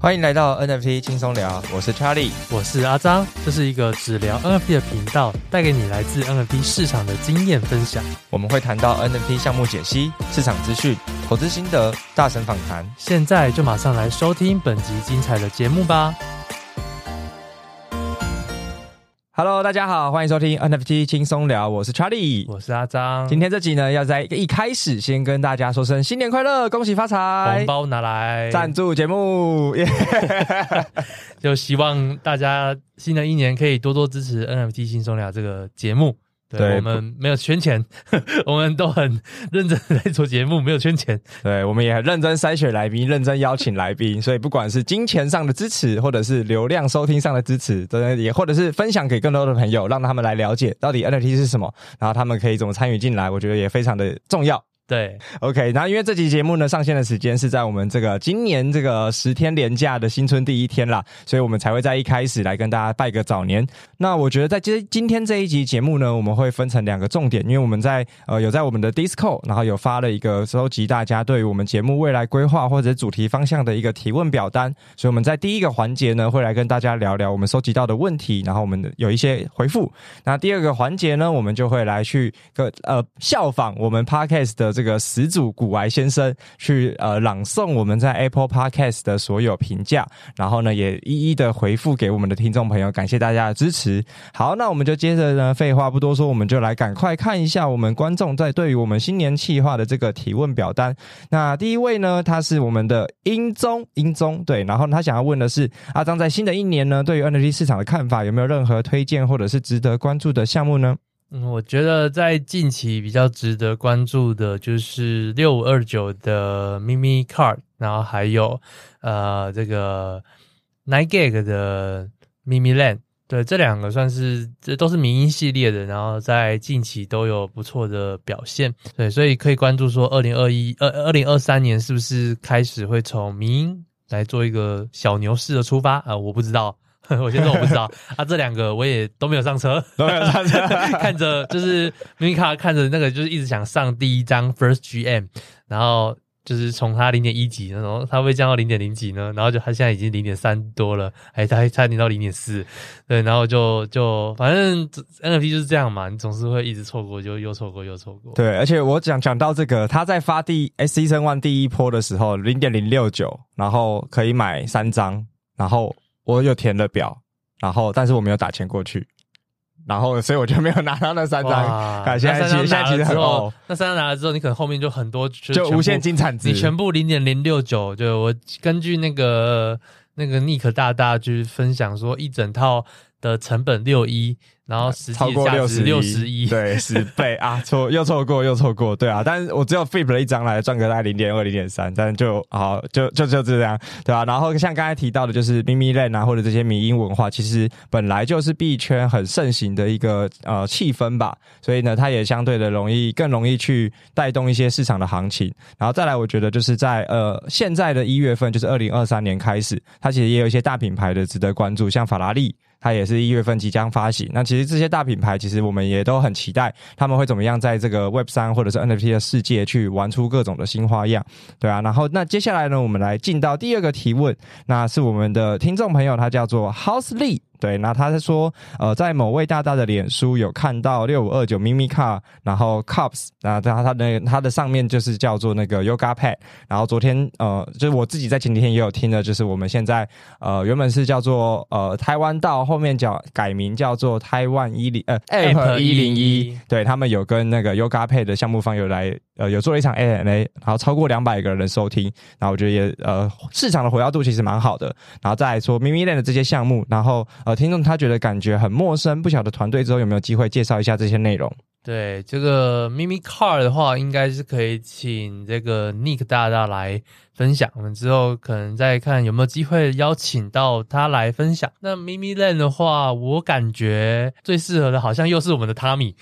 欢迎来到 NFT 轻松聊，我是 Charlie，我是阿张，这是一个只聊 NFT 的频道，带给你来自 NFT 市场的经验分享。我们会谈到 NFT 项目解析、市场资讯、投资心得、大神访谈。现在就马上来收听本集精彩的节目吧。Hello，大家好，欢迎收听 NFT 轻松聊，我是 Charlie，我是阿张。今天这集呢，要在一开始先跟大家说声新年快乐，恭喜发财，红包拿来，赞助节目，yeah、就希望大家新的一年可以多多支持 NFT 轻松聊这个节目。对，对我们没有圈钱，我们都很认真在做节目，没有圈钱。对，我们也很认真筛选来宾，认真邀请来宾。所以不管是金钱上的支持，或者是流量收听上的支持，真的也或者是分享给更多的朋友，让他们来了解到底 NFT 是什么，然后他们可以怎么参与进来，我觉得也非常的重要。对，OK，然后因为这期节目呢上线的时间是在我们这个今年这个十天连假的新春第一天啦，所以我们才会在一开始来跟大家拜个早年。那我觉得在今今天这一集节目呢，我们会分成两个重点，因为我们在呃有在我们的 d i s c o 然后有发了一个收集大家对于我们节目未来规划或者主题方向的一个提问表单，所以我们在第一个环节呢会来跟大家聊聊我们收集到的问题，然后我们有一些回复。那第二个环节呢，我们就会来去个呃效仿我们 Podcast 的。这个始祖古埃先生去呃朗诵我们在 Apple Podcast 的所有评价，然后呢也一一的回复给我们的听众朋友，感谢大家的支持。好，那我们就接着呢，废话不多说，我们就来赶快看一下我们观众在对于我们新年企划的这个提问表单。那第一位呢，他是我们的英宗，英宗对，然后他想要问的是阿张在新的一年呢，对于 NFT 市场的看法，有没有任何推荐或者是值得关注的项目呢？嗯，我觉得在近期比较值得关注的就是六五二九的 Mimi Card，然后还有呃这个 9GAG 的 Mimi Land，对，这两个算是这都是迷音系列的，然后在近期都有不错的表现，对，所以可以关注说二零二一二二零二三年是不是开始会从迷音来做一个小牛市的出发啊，我不知道。我先说我不知道 啊，这两个我也都没有上车，都没有上车，看着就是米卡看着那个就是一直想上第一张 First GM，然后就是从他零点一级，然后他会降到零点零几呢，然后就他现在已经零点三多了，还差差点到零点四，对，然后就就反正 NFT 就是这样嘛，你总是会一直错过，就又错过又错过。对，而且我讲讲到这个，他在发第 Season One 第一波的时候，零点零六九，然后可以买三张，然后。我有填了表，然后但是我没有打钱过去，然后所以我就没有拿到那三张。感谢其实现在其实很哦，那三张拿了之后，你可能后面就很多就，就无限金产值，你全部零点零六九。就我根据那个那个 Nick 大大去分享说，一整套的成本六一。然后实际价值六十一，对，十倍啊，错 又错过又错过，对啊，但是我只有 flip 了一张来赚个大概零点二零点三，但是就好就就就这样，对吧、啊？然后像刚才提到的，就是 Mimi Land 啊，或者这些迷因文化，其实本来就是币圈很盛行的一个呃气氛吧，所以呢，它也相对的容易更容易去带动一些市场的行情。然后再来，我觉得就是在呃现在的一月份，就是二零二三年开始，它其实也有一些大品牌的值得关注，像法拉利。它也是一月份即将发行。那其实其实这些大品牌，其实我们也都很期待他们会怎么样在这个 Web 三或者是 NFT 的世界去玩出各种的新花样，对啊。然后那接下来呢，我们来进到第二个提问，那是我们的听众朋友，他叫做 House Lee。对，那他是说，呃，在某位大大的脸书有看到六五二九 Mimi Car，然后 Cups，然后他他的他的上面就是叫做那个 Yoga Pad，然后昨天呃，就是我自己在前几天也有听的，就是我们现在呃原本是叫做呃台湾道，后面叫改名叫做台湾一零呃 App 一零一，对他们有跟那个 Yoga Pad 的项目方有来呃有做了一场 AMA，然后超过两百个人收听，然后我觉得也呃市场的活跃度其实蛮好的，然后再来说 Mimi Land 的这些项目，然后。呃，听众他觉得感觉很陌生，不晓得团队之后有没有机会介绍一下这些内容。对，这个 Mimi Car 的话，应该是可以请这个 Nick 大大来分享。我们之后可能再看有没有机会邀请到他来分享。那 Mimi Land 的话，我感觉最适合的好像又是我们的 Tommy。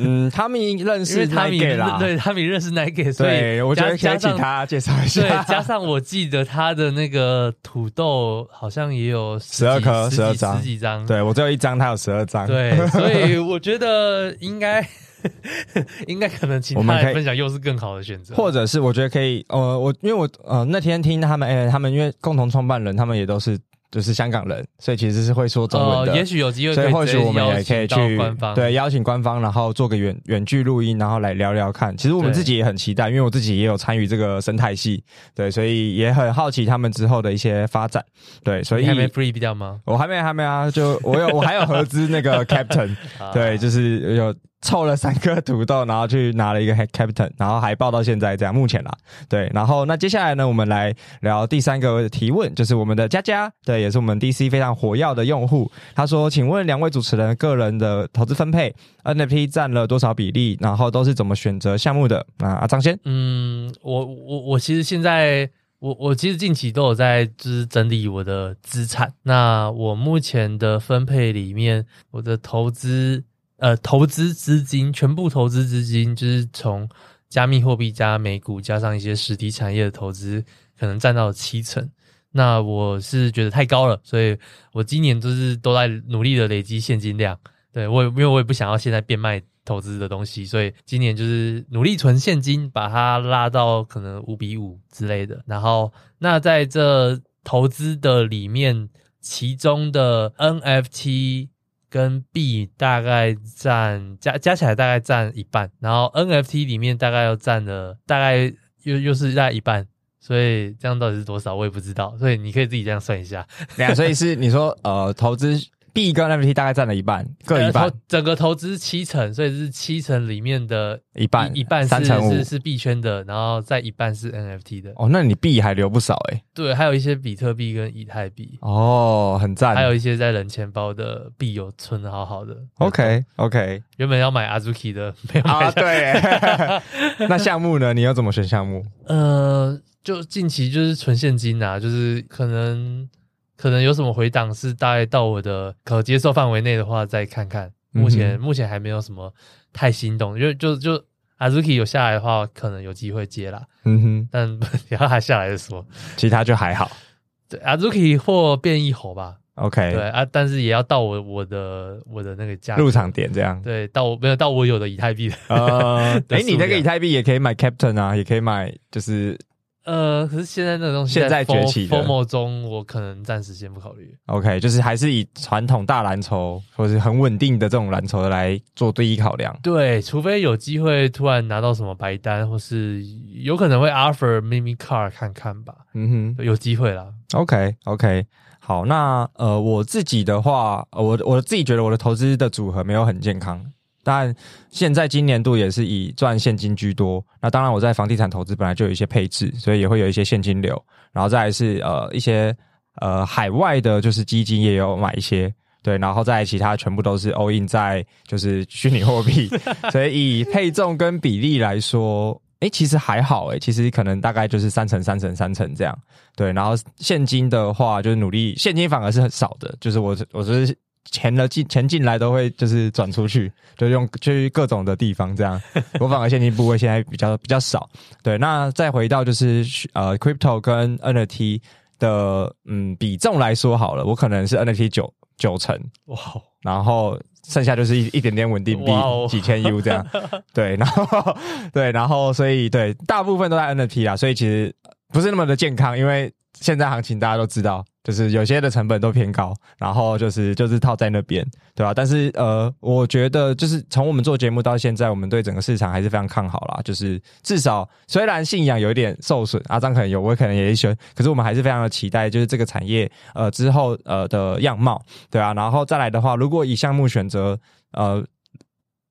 嗯，Tommy 认识 Nike 啦，对，Tommy 认识 Nike，所以我觉得可以请他介绍一下。对，加上我记得他的那个土豆好像也有十二颗、十二张、十几张。对，我只有一张，他有十二张。对，所以我觉得应该。应该可能请他来分享又是更好的选择，或者是我觉得可以，呃，我因为我呃那天听他们，哎、欸，他们因为共同创办人，他们也都是。就是香港人，所以其实是会说中文的。呃、也许有机会，所以或许我们也可以去官方对邀请官方，然后做个远远距录音，然后来聊聊看。其实我们自己也很期待，因为我自己也有参与这个生态系，对，所以也很好奇他们之后的一些发展。对，所以还没 free 比较吗？我还没，还没啊，就我有，我还有合资那个 Captain，对，就是有。凑了三颗土豆，然后去拿了一个 head captain，然后还报到现在这样，目前啦，对，然后那接下来呢，我们来聊第三个提问，就是我们的佳佳，对，也是我们 DC 非常火药的用户。他说：“请问两位主持人个人的投资分配 NFT 占了多少比例？然后都是怎么选择项目的？”那阿张先，嗯，我我我其实现在我我其实近期都有在就是整理我的资产。那我目前的分配里面，我的投资。呃，投资资金全部投资资金就是从加密货币加美股加上一些实体产业的投资，可能占到七成。那我是觉得太高了，所以我今年都是都在努力的累积现金量。对，我因为我也不想要现在变卖投资的东西，所以今年就是努力存现金，把它拉到可能五比五之类的。然后，那在这投资的里面，其中的 NFT。跟币大概占加加起来大概占一半，然后 NFT 里面大概又占了大概又又是在一半，所以这样到底是多少我也不知道，所以你可以自己这样算一下。两，所以是你说呃投资。币跟 NFT 大概占了一半，各一半。整个投资七成，所以是七成里面的一半，一半是三成五是是币圈的，然后再一半是 NFT 的。哦，那你币还留不少诶、欸、对，还有一些比特币跟以太币。哦，很赞。还有一些在冷钱包的币有存的好好的。OK OK，原本要买 Azuki 的，没有买。啊，对。那项目呢？你要怎么选项目？呃，就近期就是存现金啊，就是可能。可能有什么回档是大概到我的可接受范围内的话，再看看。目前、嗯、目前还没有什么太心动，因为就就 Azuki 有下来的话，可能有机会接啦。嗯哼，但然后还下来的说，其他就还好。对，Azuki 或变异猴吧。OK，对啊，但是也要到我我的我的那个价入场点这样。对，到我没有到我有的以太币的。呃，哎、欸，你那个以太币也可以买 Captain 啊，也可以买就是。呃，可是现在那个东西现在崛起的 FOMO 中，我可能暂时先不考虑。OK，就是还是以传统大蓝筹或是很稳定的这种蓝筹来做第一考量。对，除非有机会突然拿到什么白单，或是有可能会 offer Mimi Car 看看吧。嗯哼，有机会啦。OK OK，好，那呃我自己的话，我我自己觉得我的投资的组合没有很健康。但现在今年度也是以赚现金居多。那当然，我在房地产投资本来就有一些配置，所以也会有一些现金流。然后再是呃一些呃海外的，就是基金也有买一些，对。然后再其他全部都是 all in 在就是虚拟货币。所以以配重跟比例来说，诶，其实还好诶，其实可能大概就是三成三成三成这样。对。然后现金的话，就是努力现金反而是很少的，就是我我是。钱的进钱进来都会就是转出去，就用去各种的地方这样。我反而现金部位现在比较比较少。对，那再回到就是呃，crypto 跟 NFT 的嗯比重来说好了，我可能是 NFT 九九成哇，然后剩下就是一一点点稳定币几千 U 这样。对，然后对，然后所以对，大部分都在 NFT 啦，所以其实不是那么的健康，因为现在行情大家都知道。就是有些的成本都偏高，然后就是就是套在那边，对吧？但是呃，我觉得就是从我们做节目到现在，我们对整个市场还是非常看好啦。就是至少虽然信仰有一点受损，阿张可能有，我可能也一些，可是我们还是非常的期待，就是这个产业呃之后呃的样貌，对啊。然后再来的话，如果以项目选择呃。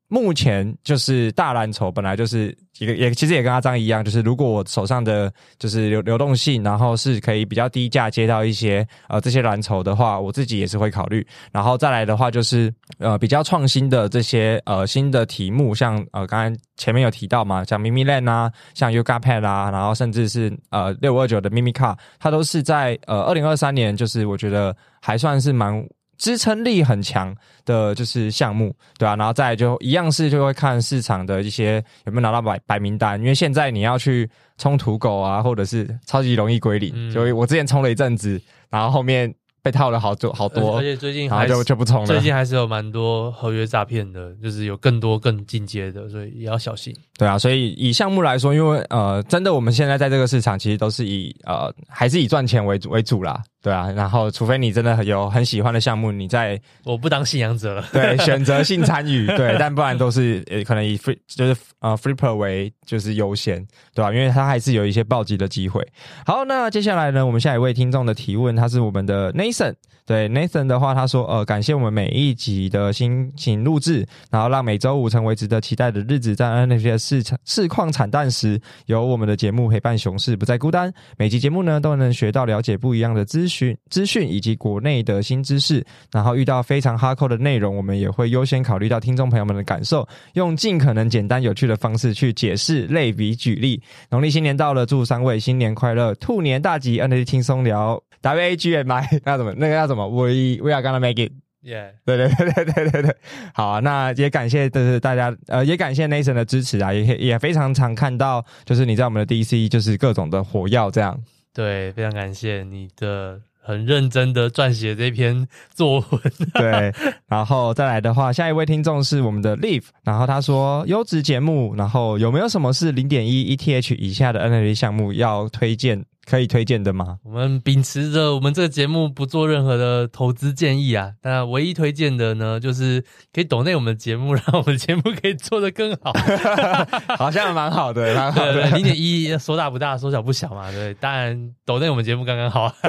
目前就是大蓝筹，本来就是一个也其实也跟阿张一样，就是如果我手上的就是流流动性，然后是可以比较低价接到一些呃这些蓝筹的话，我自己也是会考虑。然后再来的话，就是呃比较创新的这些呃新的题目，像呃刚才前面有提到嘛，像 Mimi LAN 啊，像 UgaPad 啊，然后甚至是呃六五二九的 Mimi Car，它都是在呃二零二三年，就是我觉得还算是蛮。支撑力很强的，就是项目，对啊，然后再就一样是就会看市场的一些有没有拿到白白名单，因为现在你要去冲土狗啊，或者是超级容易归零，所以、嗯、我之前冲了一阵子，然后后面被套了好多好多，而且最近就就不冲了。最近还是有蛮多合约诈骗的，就是有更多更进阶的，所以也要小心。对啊，所以以项目来说，因为呃，真的我们现在在这个市场，其实都是以呃还是以赚钱为主为主啦。对啊，然后除非你真的有很喜欢的项目，你在我不当信仰者了。对，选择性参与，对，但不然都是呃可能以 free 就是呃 Flipper 为就是优先，对吧？因为它还是有一些暴击的机会。好，那接下来呢，我们下一位听众的提问，他是我们的 Nathan。对 Nathan 的话，他说：“呃，感谢我们每一集的辛勤录制，然后让每周五成为值得期待的日子。在 NFT 的市场市况惨淡时，有我们的节目陪伴熊市，不再孤单。每集节目呢，都能学到了解不一样的资讯、资讯以及国内的新知识。然后遇到非常哈扣的内容，我们也会优先考虑到听众朋友们的感受，用尽可能简单有趣的方式去解释、类比、举例。农历新年到了，祝三位新年快乐，兔年大吉！NFT 轻松聊。” W A G M I 那怎么那个叫什么？We We are gonna make it，Yeah，对对对对对对对，好啊，那也感谢就是大家呃，也感谢 Nathan 的支持啊，也也非常常看到就是你在我们的 D C 就是各种的火药这样，对，非常感谢你的很认真的撰写这篇作文，对，然后再来的话，下一位听众是我们的 Live，然后他说优质节目，然后有没有什么是零点一 E T H 以下的 N F T 项目要推荐？可以推荐的吗？我们秉持着我们这个节目不做任何的投资建议啊，那唯一推荐的呢，就是可以抖内我们的节目，让我们的节目可以做得更好，好像蛮好的，蛮好的。零 点一说大不大，说小不小嘛，对，当然抖内我们节目刚刚好，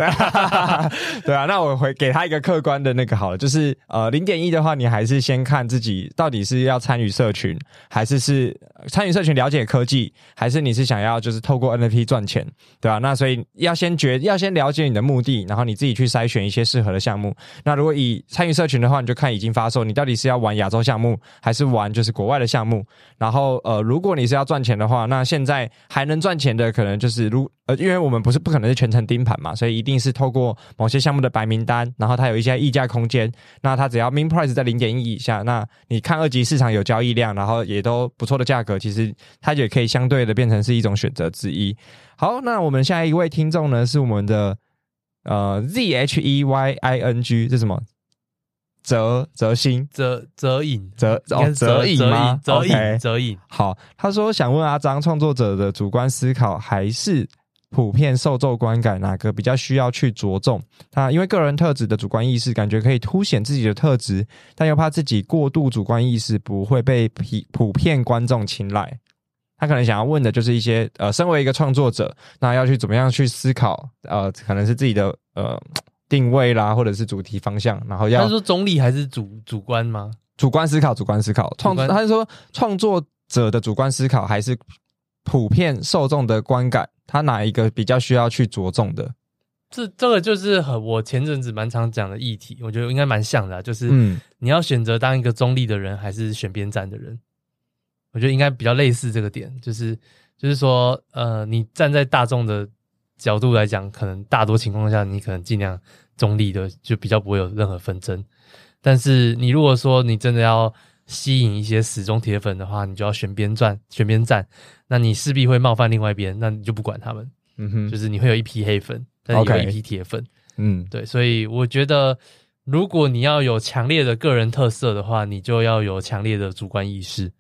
对啊。那我回给他一个客观的那个好了，就是呃零点一的话，你还是先看自己到底是要参与社群，还是是参与社群了解科技，还是你是想要就是透过 NFT 赚钱，对吧、啊？那所以所以要先决，要先了解你的目的，然后你自己去筛选一些适合的项目。那如果以参与社群的话，你就看已经发售，你到底是要玩亚洲项目，还是玩就是国外的项目？然后呃，如果你是要赚钱的话，那现在还能赚钱的可能就是如呃，因为我们不是不可能是全程盯盘嘛，所以一定是透过某些项目的白名单，然后它有一些溢价空间。那它只要 min price 在零点一以下，那你看二级市场有交易量，然后也都不错的价格，其实它也可以相对的变成是一种选择之一。好，那我们下一位听众呢，是我们的呃 Z H E Y I N G，这是什么？泽泽星泽泽影泽哦泽影吗？泽影泽影。好，他说想问阿张，创作者的主观思考还是普遍受众观感，哪个比较需要去着重？他因为个人特质的主观意识，感觉可以凸显自己的特质，但又怕自己过度主观意识不会被普普遍观众青睐。他可能想要问的就是一些呃，身为一个创作者，那要去怎么样去思考？呃，可能是自己的呃定位啦，或者是主题方向，然后要他说中立还是主主观吗？主观思考，主观思考。创他是说创作者的主观思考还是普遍受众的观感？他哪一个比较需要去着重的？这这个就是和我前阵子蛮常讲的议题，我觉得应该蛮像的，就是嗯，你要选择当一个中立的人，还是选边站的人？我觉得应该比较类似这个点，就是就是说，呃，你站在大众的角度来讲，可能大多情况下你可能尽量中立的，就比较不会有任何纷争。但是你如果说你真的要吸引一些死忠铁粉的话，你就要选边站，选边站，那你势必会冒犯另外一边，那你就不管他们。嗯哼，就是你会有一批黑粉，但有一批铁粉。嗯，对，所以我觉得，如果你要有强烈的个人特色的话，你就要有强烈的主观意识。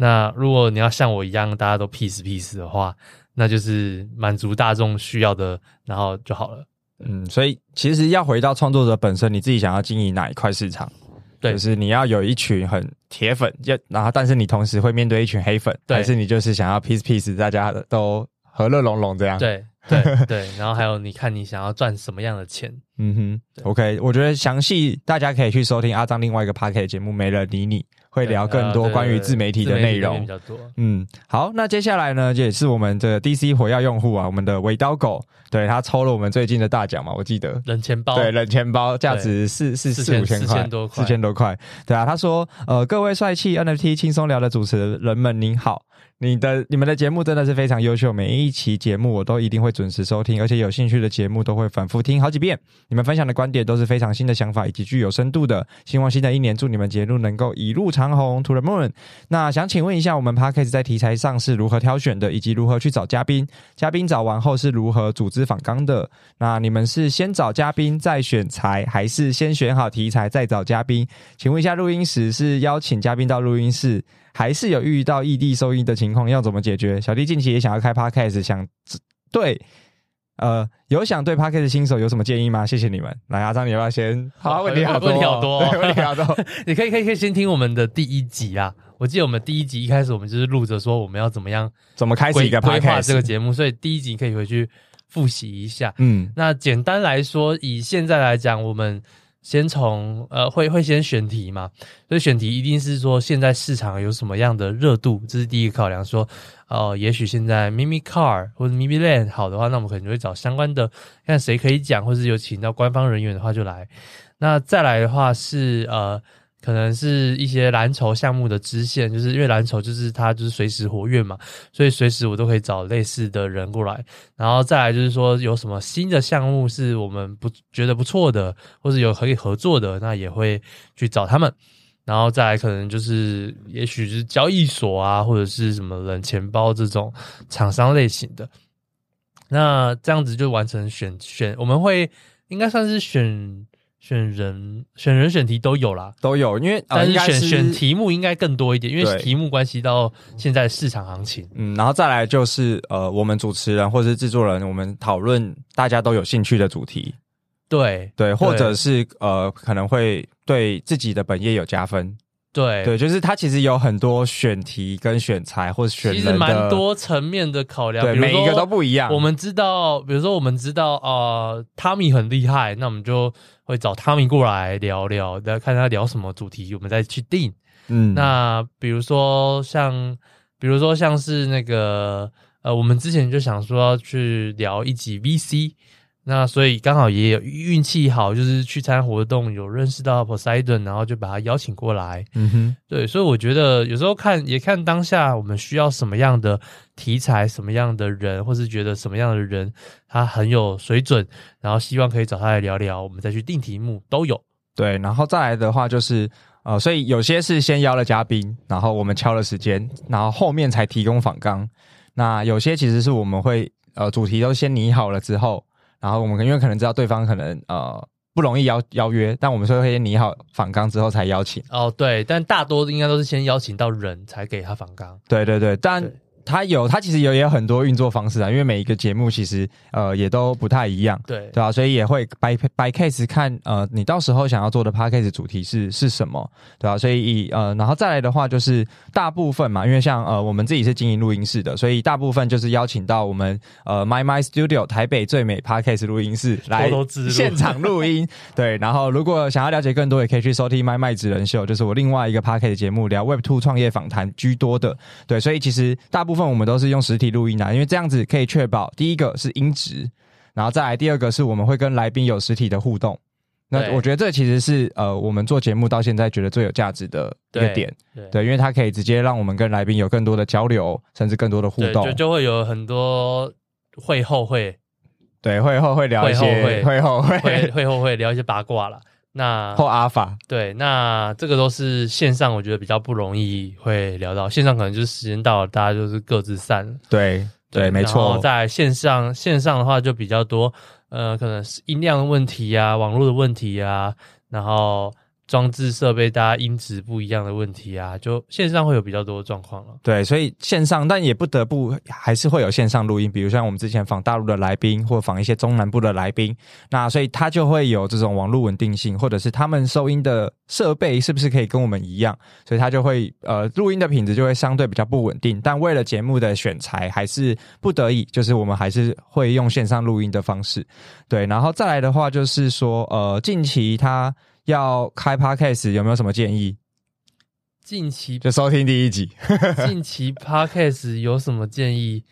那如果你要像我一样，大家都 peace peace 的话，那就是满足大众需要的，然后就好了。嗯，所以其实要回到创作者本身，你自己想要经营哪一块市场？对，就是你要有一群很铁粉，要然后但是你同时会面对一群黑粉，对，还是你就是想要 peace peace，大家都和乐融融这样？对对 对，然后还有你看你想要赚什么样的钱？嗯哼，OK，我觉得详细大家可以去收听阿张另外一个 podcast 节目《没人理你》。会聊更多关于自媒体的内容。嗯，好，那接下来呢，也是我们的 DC 火药用户啊，我们的尾刀狗，对，他抽了我们最近的大奖嘛，我记得冷钱包，对，冷钱包价值四四四五千块，四千多块，四千多块。对啊，他说，呃，各位帅气 NFT 轻松聊的主持人们您好，你的你们的节目真的是非常优秀，每一期节目我都一定会准时收听，而且有兴趣的节目都会反复听好几遍。你们分享的观点都是非常新的想法以及具有深度的。希望新的一年祝你们节目能够一路长虹，To the moon。那想请问一下，我们 Podcast 在题材上是如何挑选的，以及如何去找嘉宾？嘉宾找完后是如何组织访纲的？那你们是先找嘉宾再选材，还是先选好题材再找嘉宾？请问一下，录音时是邀请嘉宾到录音室？还是有遇到异地收音的情况，要怎么解决？小弟近期也想要开 Podcast，想对呃有想对 Podcast 新手有什么建议吗？谢谢你们。来，阿张，你要不要先？好，问题好多，问题好多，问题好多。你可以可以可以先听我们的第一集啊。我记得我们第一集一开始我们就是录着说我们要怎么样怎么开始一个规划这个节目，所以第一集可以回去复习一下。嗯，那简单来说，以现在来讲，我们。先从呃会会先选题嘛，所以选题一定是说现在市场有什么样的热度，这是第一个考量。说哦、呃，也许现在 Mimi Car 或者 Mimi Land 好的话，那我们可能就会找相关的，看谁可以讲，或是有请到官方人员的话就来。那再来的话是呃。可能是一些蓝筹项目的支线，就是因为蓝筹就是它就是随时活跃嘛，所以随时我都可以找类似的人过来。然后再来就是说有什么新的项目是我们不觉得不错的，或是有可以合作的，那也会去找他们。然后再来可能就是也许是交易所啊，或者是什么冷钱包这种厂商类型的。那这样子就完成选选，我们会应该算是选。选人、选人、选题都有啦，都有。因为、呃、但是选是选题目应该更多一点，因为题目关系到现在市场行情。嗯，然后再来就是呃，我们主持人或者是制作人，我们讨论大家都有兴趣的主题。对对，或者是呃，可能会对自己的本业有加分。对对，就是它其实有很多选题跟选材或者选其实蛮多层面的考量，对，每一个都不一样。我们知道，比如说我们知道呃，Tommy 很厉害，那我们就会找 Tommy 过来聊聊，来看他聊什么主题，我们再去定。嗯，那比如说像，比如说像是那个呃，我们之前就想说要去聊一集 VC。那所以刚好也有运气好，就是去参加活动，有认识到 Poseidon，然后就把他邀请过来。嗯哼，对，所以我觉得有时候看也看当下我们需要什么样的题材，什么样的人，或是觉得什么样的人他很有水准，然后希望可以找他来聊聊，我们再去定题目都有。对，然后再来的话就是呃，所以有些是先邀了嘉宾，然后我们敲了时间，然后后面才提供访纲。那有些其实是我们会呃主题都先拟好了之后。然后我们因为可能知道对方可能呃不容易邀邀约，但我们说会先拟好访纲之后才邀请。哦，对，但大多应该都是先邀请到人才给他访纲。对对对，但。它有，它其实有也有很多运作方式啊，因为每一个节目其实呃也都不太一样，对对吧、啊？所以也会 by by case 看呃你到时候想要做的 podcast 主题是是什么，对吧、啊？所以呃然后再来的话就是大部分嘛，因为像呃我们自己是经营录音室的，所以大部分就是邀请到我们呃 My My Studio 台北最美 podcast 录音室来现场录音，对。然后如果想要了解更多，也可以去收听 My My 职人秀，就是我另外一个 podcast 节目，聊 Web Two 创业访谈居多的，对。所以其实大部分。我们都是用实体录音的，因为这样子可以确保第一个是音质，然后再来第二个是我们会跟来宾有实体的互动。那我觉得这其实是呃我们做节目到现在觉得最有价值的一个点，对，对，因为它可以直接让我们跟来宾有更多的交流，甚至更多的互动，就就会有很多会后会，对，会后会聊一些会会后会会会后会聊一些八卦了。那后阿法对，那这个都是线上，我觉得比较不容易会聊到。线上可能就是时间到了，大家就是各自散了。对对，对，没错。在线上线上的话就比较多，呃，可能是音量的问题啊，网络的问题啊，然后。装置设备，大家音质不一样的问题啊，就线上会有比较多的状况了。对，所以线上，但也不得不还是会有线上录音，比如像我们之前访大陆的来宾，或访一些中南部的来宾，那所以他就会有这种网络稳定性，或者是他们收音的设备是不是可以跟我们一样，所以他就会呃录音的品质就会相对比较不稳定。但为了节目的选材，还是不得已，就是我们还是会用线上录音的方式。对，然后再来的话就是说，呃，近期他。要开 Podcast 有没有什么建议？近期就收听第一集。近期 Podcast 有什么建议？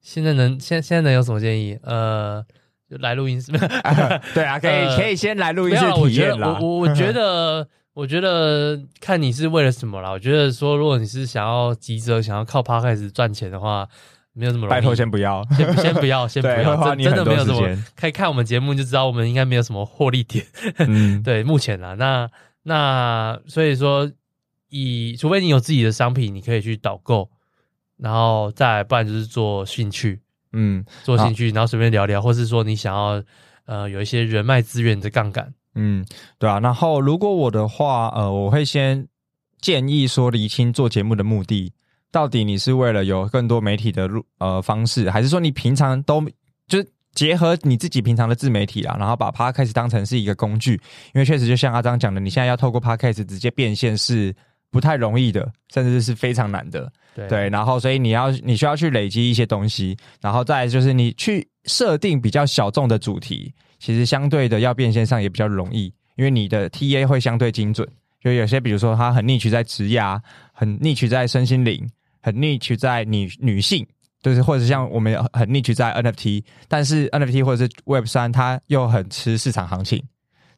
现在能现现在能有什么建议？呃，就来录音室。对啊，可以、呃、可以先来录音室体验啦。我我我觉得 我觉得看你是为了什么啦。我觉得说，如果你是想要急着想要靠 Podcast 赚钱的话，没有什么容易。拜托，先不要，先 先不要，先不要，真真的没有什么。可以看我们节目就知道，我们应该没有什么获利点。嗯，对，目前啦，那那所以说，以除非你有自己的商品，你可以去导购，然后再来不然就是做兴趣，嗯，做兴趣，然后随便聊聊，或是说你想要呃有一些人脉资源的杠杆。嗯，对啊。然后，如果我的话，呃，我会先建议说，厘清做节目的目的，到底你是为了有更多媒体的路呃方式，还是说你平常都就是结合你自己平常的自媒体啊，然后把 Podcast 当成是一个工具？因为确实就像阿张讲的，你现在要透过 Podcast 直接变现是不太容易的，甚至是非常难的。对，对，然后所以你要你需要去累积一些东西，然后再来就是你去设定比较小众的主题。其实相对的，要变现上也比较容易，因为你的 TA 会相对精准。就有些，比如说，他很 niche 在职涯，很 niche 在身心灵，很 niche 在女女性，就是或者像我们很 niche 在 NFT，但是 NFT 或者是 Web 三，它又很吃市场行情。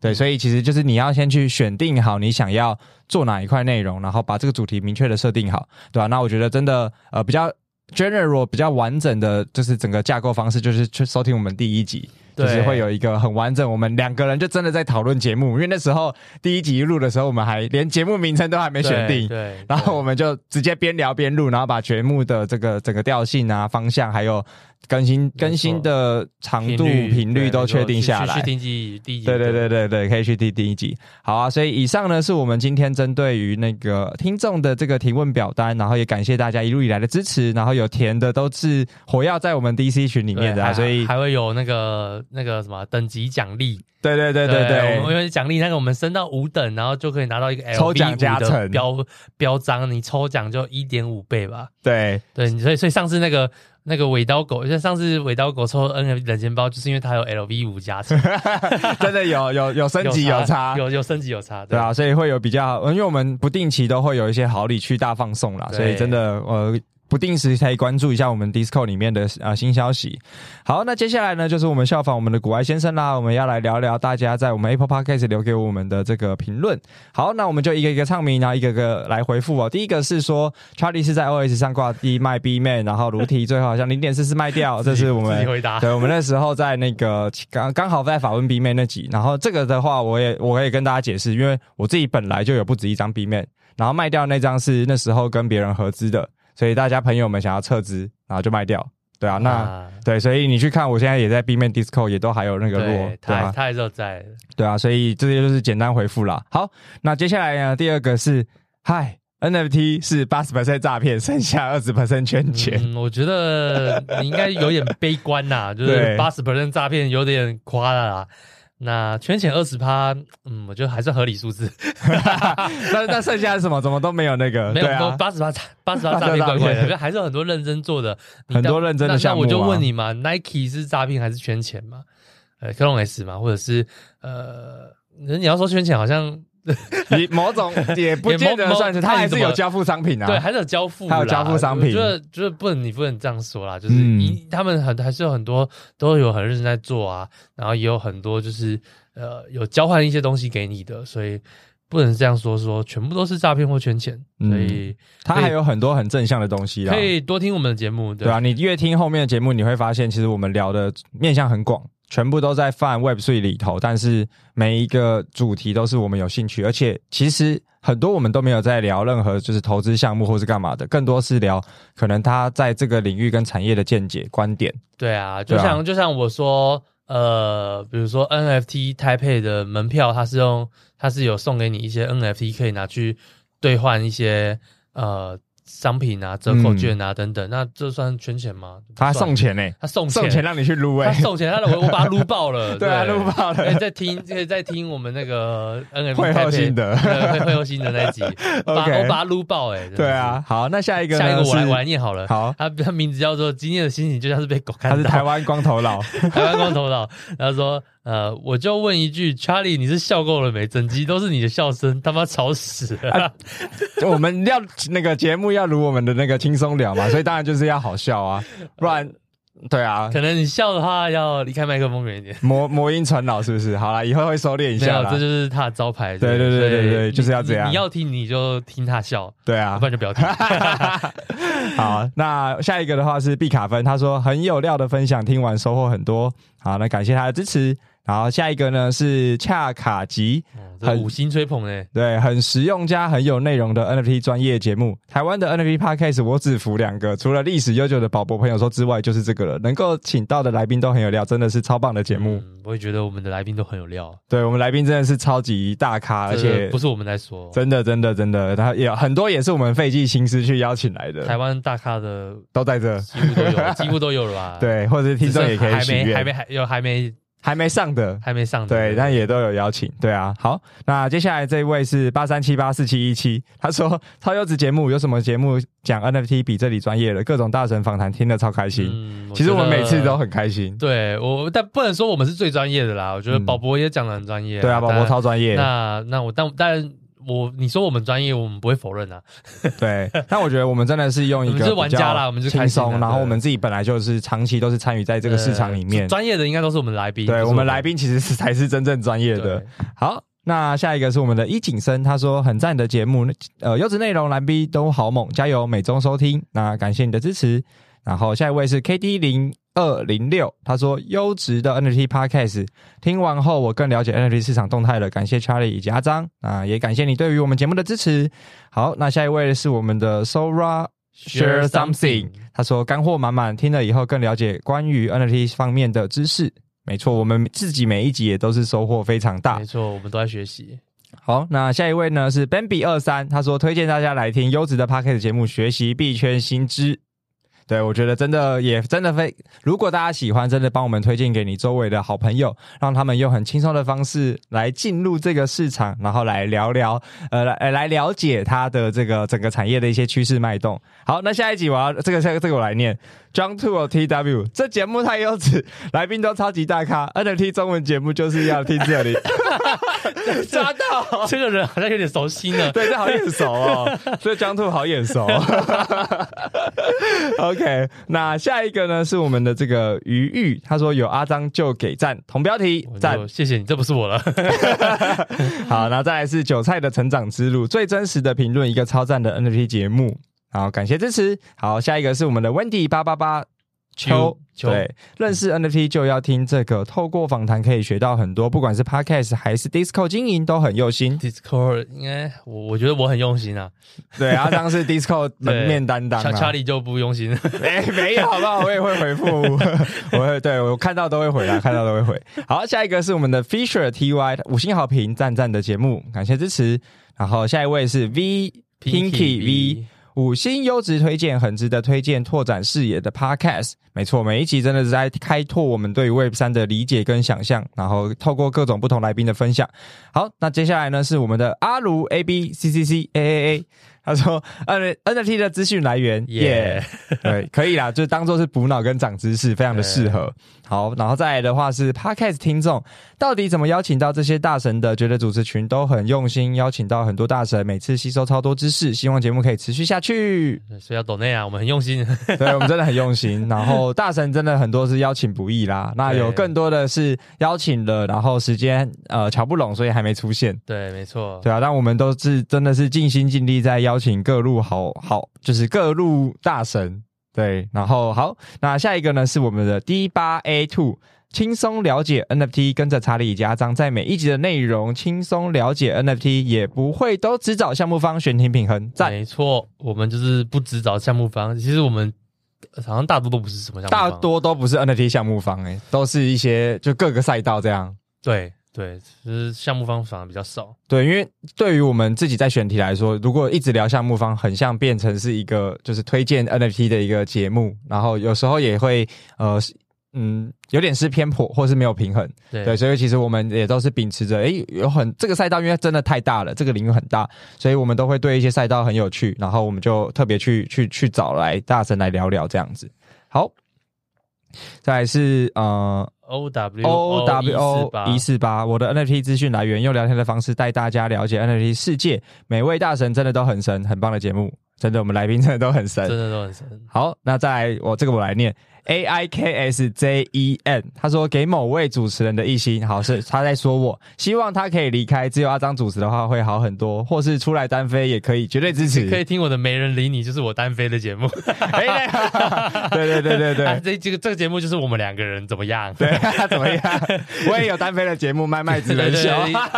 对，所以其实就是你要先去选定好你想要做哪一块内容，然后把这个主题明确的设定好，对吧？那我觉得真的呃比较 general 比较完整的就是整个架构方式，就是去收听我们第一集。就是会有一个很完整，我们两个人就真的在讨论节目，因为那时候第一集录的时候，我们还连节目名称都还没选定，对，然后我们就直接边聊边录，然后把节目的这个整个调性啊、方向还有。更新更新的长度频率都确定下来，去听第一集，对对对对对，可以去听第一集。好啊，所以以上呢是我们今天针对于那个听众的这个提问表单，然后也感谢大家一路以来的支持，然后有填的都是火药在我们 DC 群里面的，所以还会有那个那个什么等级奖励。对对对对对，我们因为奖励那个我们升到五等，然后就可以拿到一个抽奖加成标标章，你抽奖就一点五倍吧。对对，所以所以上次那个。那个尾刀狗，像上次尾刀狗抽 NFT 冷钱包，就是因为它有 LV 五加成，真的有有有升级有差，有有升级有差，对啊，所以会有比较，因为我们不定期都会有一些好礼去大放送啦，所以真的呃。不定时可以关注一下我们 Discord 里面的啊新消息。好，那接下来呢，就是我们效仿我们的古埃先生啦，我们要来聊聊大家在我们 Apple Podcast 留给我们的这个评论。好，那我们就一个一个唱名，然后一个个来回复哦。第一个是说，Charlie 是在 OS 上挂 D 卖 B man，然后卢提最后好像零点四四卖掉，这是我们回答。对，我们那时候在那个刚刚好在访问 B man 那集，然后这个的话，我也我可以跟大家解释，因为我自己本来就有不止一张 B man，然后卖掉那张是那时候跟别人合资的。所以大家朋友们想要撤资，然后就卖掉，对啊，那、啊、对，所以你去看，我现在也在 B 面 Discord 也都还有那个落，他对啊，他还是在，对啊，所以这些就是简单回复啦。好，那接下来呢，第二个是，嗨，NFT 是八十 percent 诈骗，剩下二十 percent 圈钱。嗯，我觉得你应该有点悲观呐，就是八十 percent 诈骗有点夸了啦。那圈钱二十趴，嗯，我觉得还是合理数字。那那剩下的什么？怎么都没有那个？没有，八十趴，八十趴诈骗怪怪的。还是有很多认真做的，很多认真的项目。那我就问你嘛，Nike 是诈骗还是圈钱嘛？呃，克隆 S 嘛，或者是呃，你要说圈钱，好像。你某种 也不见得算是，他还是有交付商品啊。对，还是有交付，还有交付商品。我觉得就是不能，你不能这样说啦。就是你他们很还是有很多都有很认真在做啊，然后也有很多就是呃有交换一些东西给你的，所以不能这样说说全部都是诈骗或圈钱。所以他还有很多很正向的东西啦。可以多听我们的节目，对啊，你越听后面的节目，你会发现其实我们聊的面向很广。全部都在泛 Web 税里头，但是每一个主题都是我们有兴趣，而且其实很多我们都没有在聊任何就是投资项目或是干嘛的，更多是聊可能他在这个领域跟产业的见解观点。对啊，就像、就像我说，呃，比如说 NFT Taipei 的门票，它是用它是有送给你一些 NFT 可以拿去兑换一些呃。商品啊，折扣券啊，等等，那这算圈钱吗？他送钱呢，他送送钱让你去撸哎，他送钱，他我我把他撸爆了，对啊，撸爆了。可以再听，可以再听我们那个 NFT 会后心得，会会后心得那一集，把我把他撸爆哎。对啊，好，那下一个，下一个我来我来念好了。好，他他名字叫做今天的心情就像是被狗看到，他是台湾光头佬，台湾光头佬，然后说。呃，我就问一句，Charlie，你是笑够了没？整集都是你的笑声，他妈吵死了！啊、我们要那个节目要如我们的那个轻松聊嘛，所以当然就是要好笑啊，不然对啊，可能你笑的话要离开麦克风远一点，魔魔音传脑是不是？好了，以后会收敛一下啦。这就是他的招牌。对对对对对，就是要这样。你要听你就听他笑，对啊，不然就不要听。好，那下一个的话是毕卡芬，他说很有料的分享，听完收获很多。好，那感谢他的支持。然后下一个呢是恰卡吉，很五星吹捧诶，对，很实用加很有内容的 NFT 专业节目。台湾的 NFT Podcast 我只服两个，除了历史悠久的宝博朋友说之外，就是这个了。能够请到的来宾都很有料，真的是超棒的节目。嗯，我也觉得我们的来宾都很有料，对，我们来宾真的是超级大咖，而且不是我们在说，真的真的真的，他也很多也是我们费尽心思去邀请来的。台湾大咖的都在这，几乎都有，几乎都有了吧？对，或者是听众也可以还没还没还有还没。还没上的，还没上的，对，但也都有邀请，对啊。好，那接下来这一位是八三七八四七一七，他说 超优质节目，有什么节目讲 NFT 比这里专业的？各种大神访谈听得超开心。嗯，其实我们每次都很开心。对我，但不能说我们是最专业的啦。我觉得宝博也讲得很专业，对啊，宝博超专业。那那我但但。我你说我们专业，我们不会否认啊。对，但我觉得我们真的是用一个比较轻松，玩家啦，我们是轻松，然后我们自己本来就是长期都是参与在这个市场里面。专业的应该都是我们来宾，对，我们来宾其实是才是真正专业的。好，那下一个是我们的一景生，他说很赞的节目，呃，优质内容，蓝 B 都好猛，加油，每周收听。那感谢你的支持。然后下一位是 K D 零。二零六，他说优质的 NFT Podcast 听完后，我更了解 NFT 市场动态了。感谢 Charlie 以及阿张啊，也感谢你对于我们节目的支持。好，那下一位是我们的 Sora Share Something，他说干货满满，听了以后更了解关于 NFT 方面的知识。没错，我们自己每一集也都是收获非常大。没错，我们都在学习。好，那下一位呢是 Bambi 二三，他说推荐大家来听优质的 Podcast 节目，学习币圈新知。对，我觉得真的也真的非，如果大家喜欢，真的帮我们推荐给你周围的好朋友，让他们用很轻松的方式来进入这个市场，然后来聊聊，呃，来来了解它的这个整个产业的一些趋势脉动。好，那下一集我要这个这个这个我来念。John Two TW，这节目太优质，来宾都超级大咖，NFT 中文节目就是要听这里。抓到 这个人好像有点熟悉呢，对，这好眼熟哦，所以 John Two 好眼熟。OK，那下一个呢是我们的这个余玉，他说有阿张就给赞，同标题赞，谢谢你，这不是我了。好，然后再来是韭菜的成长之路，最真实的评论，一个超赞的 NFT 节目。好，感谢支持。好，下一个是我们的 Wendy 八八八秋，对，认识 NFT 就要听这个，透过访谈可以学到很多，不管是 Podcast 还是 Discord 经营都很用心。Discord 应该我我觉得我很用心啊。对，阿当是 Discord 门面担当，啊，查理就不用心。没、欸、没有，好不好？我也会回复，我会对我看到都会回啊，看到都会回。好，下一个是我们的 Fisher TY 五星好评，赞赞的节目，感谢支持。然后下一位是 V Pinky V。五星优质推荐，很值得推荐，拓展视野的 Podcast。没错，每一集真的是在开拓我们对 Web 三的理解跟想象，然后透过各种不同来宾的分享。好，那接下来呢是我们的阿卢 A B C C C A A A。他说：“N NFT 的资讯来源，耶、yeah，对，可以啦，就当做是补脑跟长知识，非常的适合。好，然后再来的话是 Podcast 听众，到底怎么邀请到这些大神的？觉得主持群都很用心，邀请到很多大神，每次吸收超多知识，希望节目可以持续下去。所以要懂内啊，我们很用心，对，我们真的很用心。然后大神真的很多是邀请不易啦，那 有更多的是邀请了，然后时间呃瞧不拢，所以还没出现。对，没错，对啊，但我们都是真的是尽心尽力在邀。”邀请各路好好，就是各路大神，对，然后好，那下一个呢是我们的 D 八 A Two，轻松了解 NFT，跟着查理加张，在每一集的内容轻松了解 NFT，也不会都只找项目方选题平衡，赞，没错，我们就是不只找项目方，其实我们好像大多都不是什么项目方，大多都不是 NFT 项目方，哎，都是一些就各个赛道这样，对。对，其实项目方反而比较少。对，因为对于我们自己在选题来说，如果一直聊项目方，很像变成是一个就是推荐 NFT 的一个节目，然后有时候也会呃嗯有点是偏颇，或是没有平衡。对，对，所以其实我们也都是秉持着，诶，有很这个赛道，因为真的太大了，这个领域很大，所以我们都会对一些赛道很有趣，然后我们就特别去去去找来大神来聊聊这样子。好，再来是呃。O W O W O 一四八，我的 NFT 资讯来源，用聊天的方式带大家了解 NFT 世界。每位大神真的都很神，很棒的节目，真的，我们来宾真的都很神，真的都很神。好，那再来，我这个我来念 A I K S J E N，他说给某位主持人的一星，好，是他在说我，希望他可以离开，只有阿张主持的话会好很多，或是出来单飞也可以，绝对支持。可以听我的没人理你，就是我单飞的节目。对对对对对，啊、这这个这个节目就是我们两个人怎么样？对，怎么样？我也有单飞的节目，麦麦子人秀，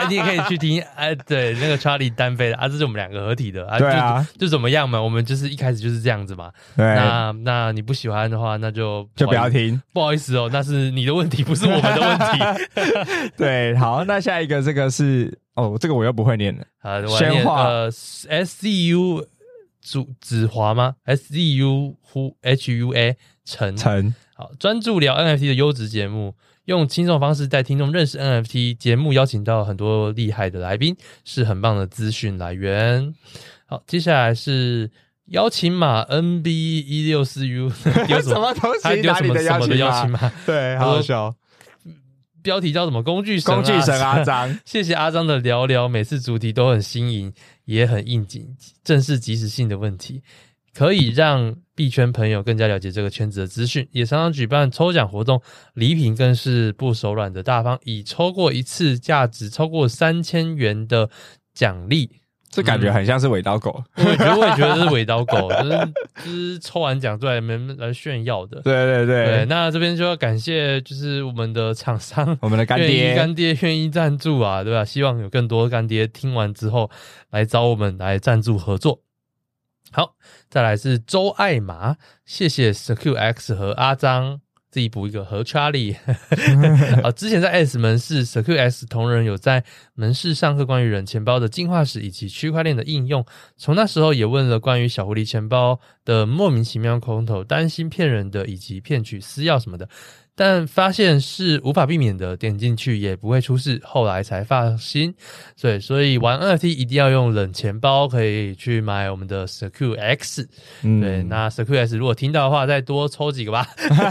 你也可以去听。哎，对，那个 Charlie 单飞的啊，这是我们两个合体的啊。对啊就，就怎么样嘛？我们就是一开始就是这样子嘛。对，那那你不喜欢的话，那就就不要听。不好意思哦，那是你的问题，不是我们的问题。对，好，那下一个这个是哦，这个我又不会念了。啊，宣化呃，S C U 主子华吗？S C U H U A 陈陈，好，专注聊 N F T 的优质节目。用轻松的方式带听众认识 NFT 节目，邀请到很多厉害的来宾，是很棒的资讯来源。好，接下来是邀请码 NB 一六四 U，有什么东西？哪里的邀请码？对，好好笑。标题叫什么？工具神？工具神阿张，谢谢阿张的聊聊，每次主题都很新颖，也很应景，正是及时性的问题。可以让币圈朋友更加了解这个圈子的资讯，也常常举办抽奖活动，礼品更是不手软的大方，已抽过一次价值超过三千元的奖励，这感觉很像是尾刀狗。我觉得我也觉得是尾刀狗，就是就是抽完奖出来没来炫耀的。对对对，对，那这边就要感谢，就是我们的厂商，我们的干爹，干爹愿意赞助啊，对吧？希望有更多干爹听完之后来找我们来赞助合作。好，再来是周爱麻，谢谢 Secure X 和阿璋，自己补一个和 Charlie。啊，之前在 S 门市 Secure X 同仁有在门市上课关于人钱包的进化史以及区块链的应用，从那时候也问了关于小狐狸钱包的莫名其妙空投，担心骗人的以及骗取私钥什么的。但发现是无法避免的，点进去也不会出事，后来才放心。所以，所以玩 NFT 一定要用冷钱包，可以去买我们的 Secure X。嗯、对，那 Secure X 如果听到的话，再多抽几个吧。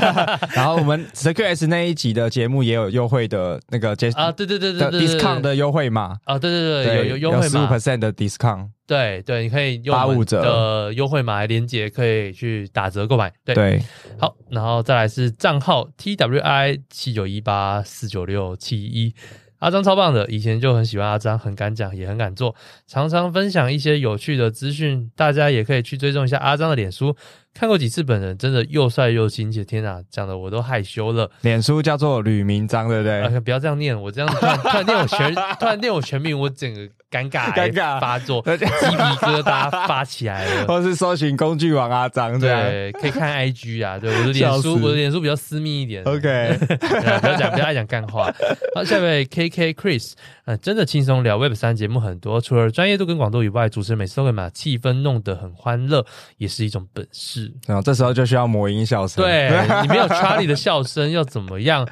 然后我们 Secure X 那一集的节目也有优惠的那个啊，对对对对对，discount 的优惠码啊，对对对，对有有优惠码，十五 percent 的 discount。对对，你可以用我们的优惠码连接，可以去打折购买。对，对好，然后再来是账号 T W I 七九一八四九六七一，阿张超棒的，以前就很喜欢阿张，很敢讲，也很敢做，常常分享一些有趣的资讯，大家也可以去追踪一下阿张的脸书。看过几次本人，真的又帅又亲切，天哪，讲的我都害羞了。脸书叫做吕明章，对不对？啊，不要这样念，我这样突然念我全 突然念我全名，我整个尴尬尴尬发作，鸡皮疙瘩发起来了。或是搜寻工具王阿张，对，可以看 IG 啊，对，我的脸书，我的脸书比较私密一点。OK，不要讲，不要爱讲干话。好，下一位 KK Chris，嗯，真的轻松聊 Web 三节目很多，除了专业度跟广度以外，主持人每次都会把气氛弄得很欢乐，也是一种本事。然后这时候就需要魔音笑声。对，你没有 Charlie 的笑声，要怎么样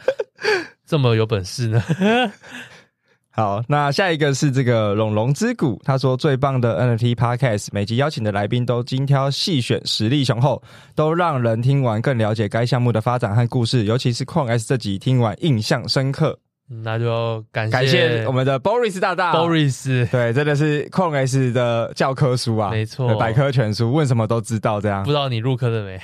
这么有本事呢？好，那下一个是这个龙龙之谷，他说最棒的 NFT Podcast，每集邀请的来宾都精挑细选，实力雄厚，都让人听完更了解该项目的发展和故事。尤其是矿 S 这集听完印象深刻。那就感谢感谢我们的 Boris 大大，Boris 对，真的是矿 S 的教科书啊，没错，百科全书，问什么都知道，这样。不知道你入坑了没？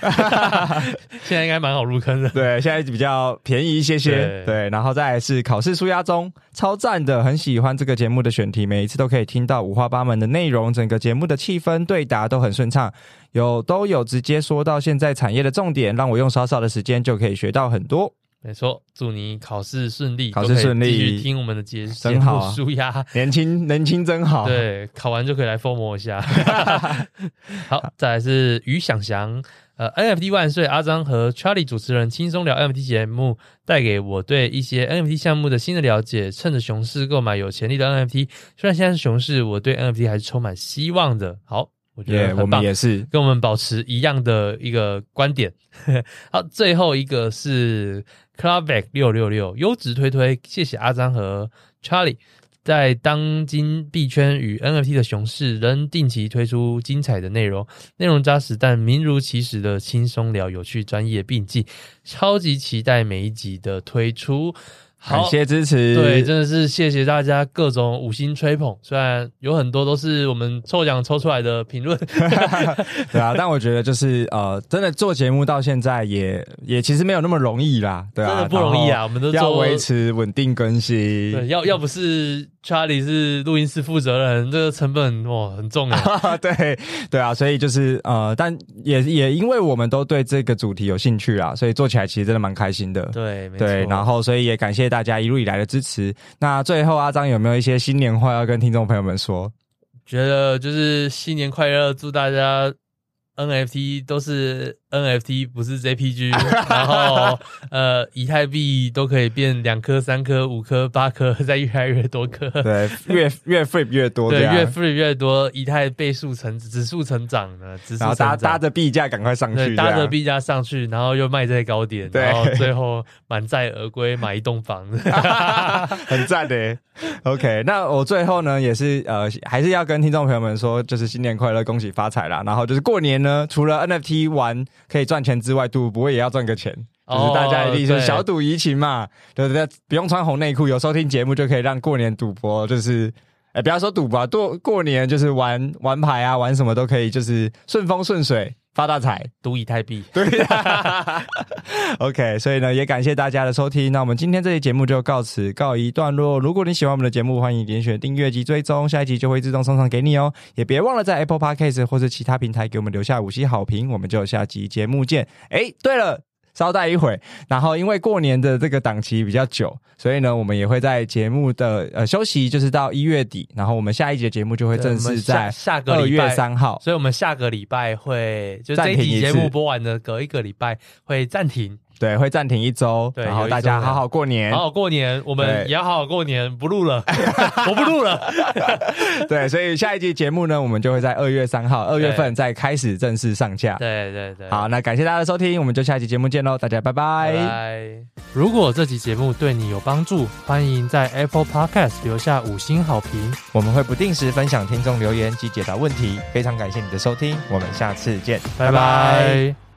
现在应该蛮好入坑的，对，现在比较便宜一些些，对，对，然后再来是考试纾压中，超赞的，很喜欢这个节目的选题，每一次都可以听到五花八门的内容，整个节目的气氛对答都很顺畅，有都有直接说到现在产业的重点，让我用少少的时间就可以学到很多。没错，祝你考试顺利，考试顺利，继续听我们的节目，真好，舒压，年轻年轻真好。对，考完就可以来 FOMO 一下。好，再来是于想翔，呃，NFT 万岁，阿张和 Charlie 主持人轻松聊 NFT 节目，带给我对一些 NFT 项目的新的了解。趁着熊市购买有潜力的 NFT，虽然现在是熊市，我对 NFT 还是充满希望的。好。我觉得我们也是跟我们保持一样的一个观点。好，最后一个是 Clubback 六六六优质推推，谢谢阿张和 Charlie，在当今币圈与 NFT 的熊市，仍定期推出精彩的内容，内容扎实但名如其实的轻松聊，有趣专业并进，超级期待每一集的推出。感谢支持，对，真的是谢谢大家各种五星吹捧，虽然有很多都是我们抽奖抽出来的评论，对啊，但我觉得就是呃，真的做节目到现在也也其实没有那么容易啦，对啊，真的不容易啊，我们都要维持稳定更新，对，要要不是 Charlie 是录音室负责人，这个成本哇很重啊，对对啊，所以就是呃，但也也因为我们都对这个主题有兴趣啊，所以做起来其实真的蛮开心的，对对，然后所以也感谢。大家一路以来的支持。那最后，阿张有没有一些新年话要跟听众朋友们说？觉得就是新年快乐，祝大家 NFT 都是。NFT 不是 JPG，然后呃，以太币都可以变两颗、三颗、五颗、八颗，再越来越多颗。对，越越 flip 越多，对，越 flip 越多，以太倍数成指数成长呢，指数成长，然后搭搭着币价赶快上去，搭着币价上去，然后又卖在高点，然后最后满载而归，买一栋房子，很赞的。OK，那我最后呢，也是呃，还是要跟听众朋友们说，就是新年快乐，恭喜发财啦。然后就是过年呢，除了 NFT 玩。可以赚钱之外，赌博也要赚个钱，就是大家一定是小赌怡情嘛，对不对？不用穿红内裤，有收听节目就可以让过年赌博，就是，哎，不要说赌博，过过年就是玩玩牌啊，玩什么都可以，就是顺风顺水。发大财，赌以太币。对，OK，所以呢，也感谢大家的收听。那我们今天这期节目就告辞告一段落。如果你喜欢我们的节目，欢迎点选订阅及追踪，下一集就会自动送上给你哦。也别忘了在 Apple Podcast 或是其他平台给我们留下五星好评。我们就下集节目见。哎，对了。稍待一会，然后因为过年的这个档期比较久，所以呢，我们也会在节目的呃休息，就是到一月底，然后我们下一节节目就会正式在下个二月三号，所以我们下个礼拜会就这一集节目播完的隔一个礼拜会暂停。对，会暂停一周，然后大家好好过年，好好过年，我们也要好好过年，不录了，我不录了。对，所以下一集节目呢，我们就会在二月三号，二月份再开始正式上架。对对对，好，那感谢大家的收听，我们就下一集节目见喽，大家拜拜。拜拜。如果这集节目对你有帮助，欢迎在 Apple Podcast 留下五星好评，我们会不定时分享听众留言及解答问题。非常感谢你的收听，我们下次见，拜拜。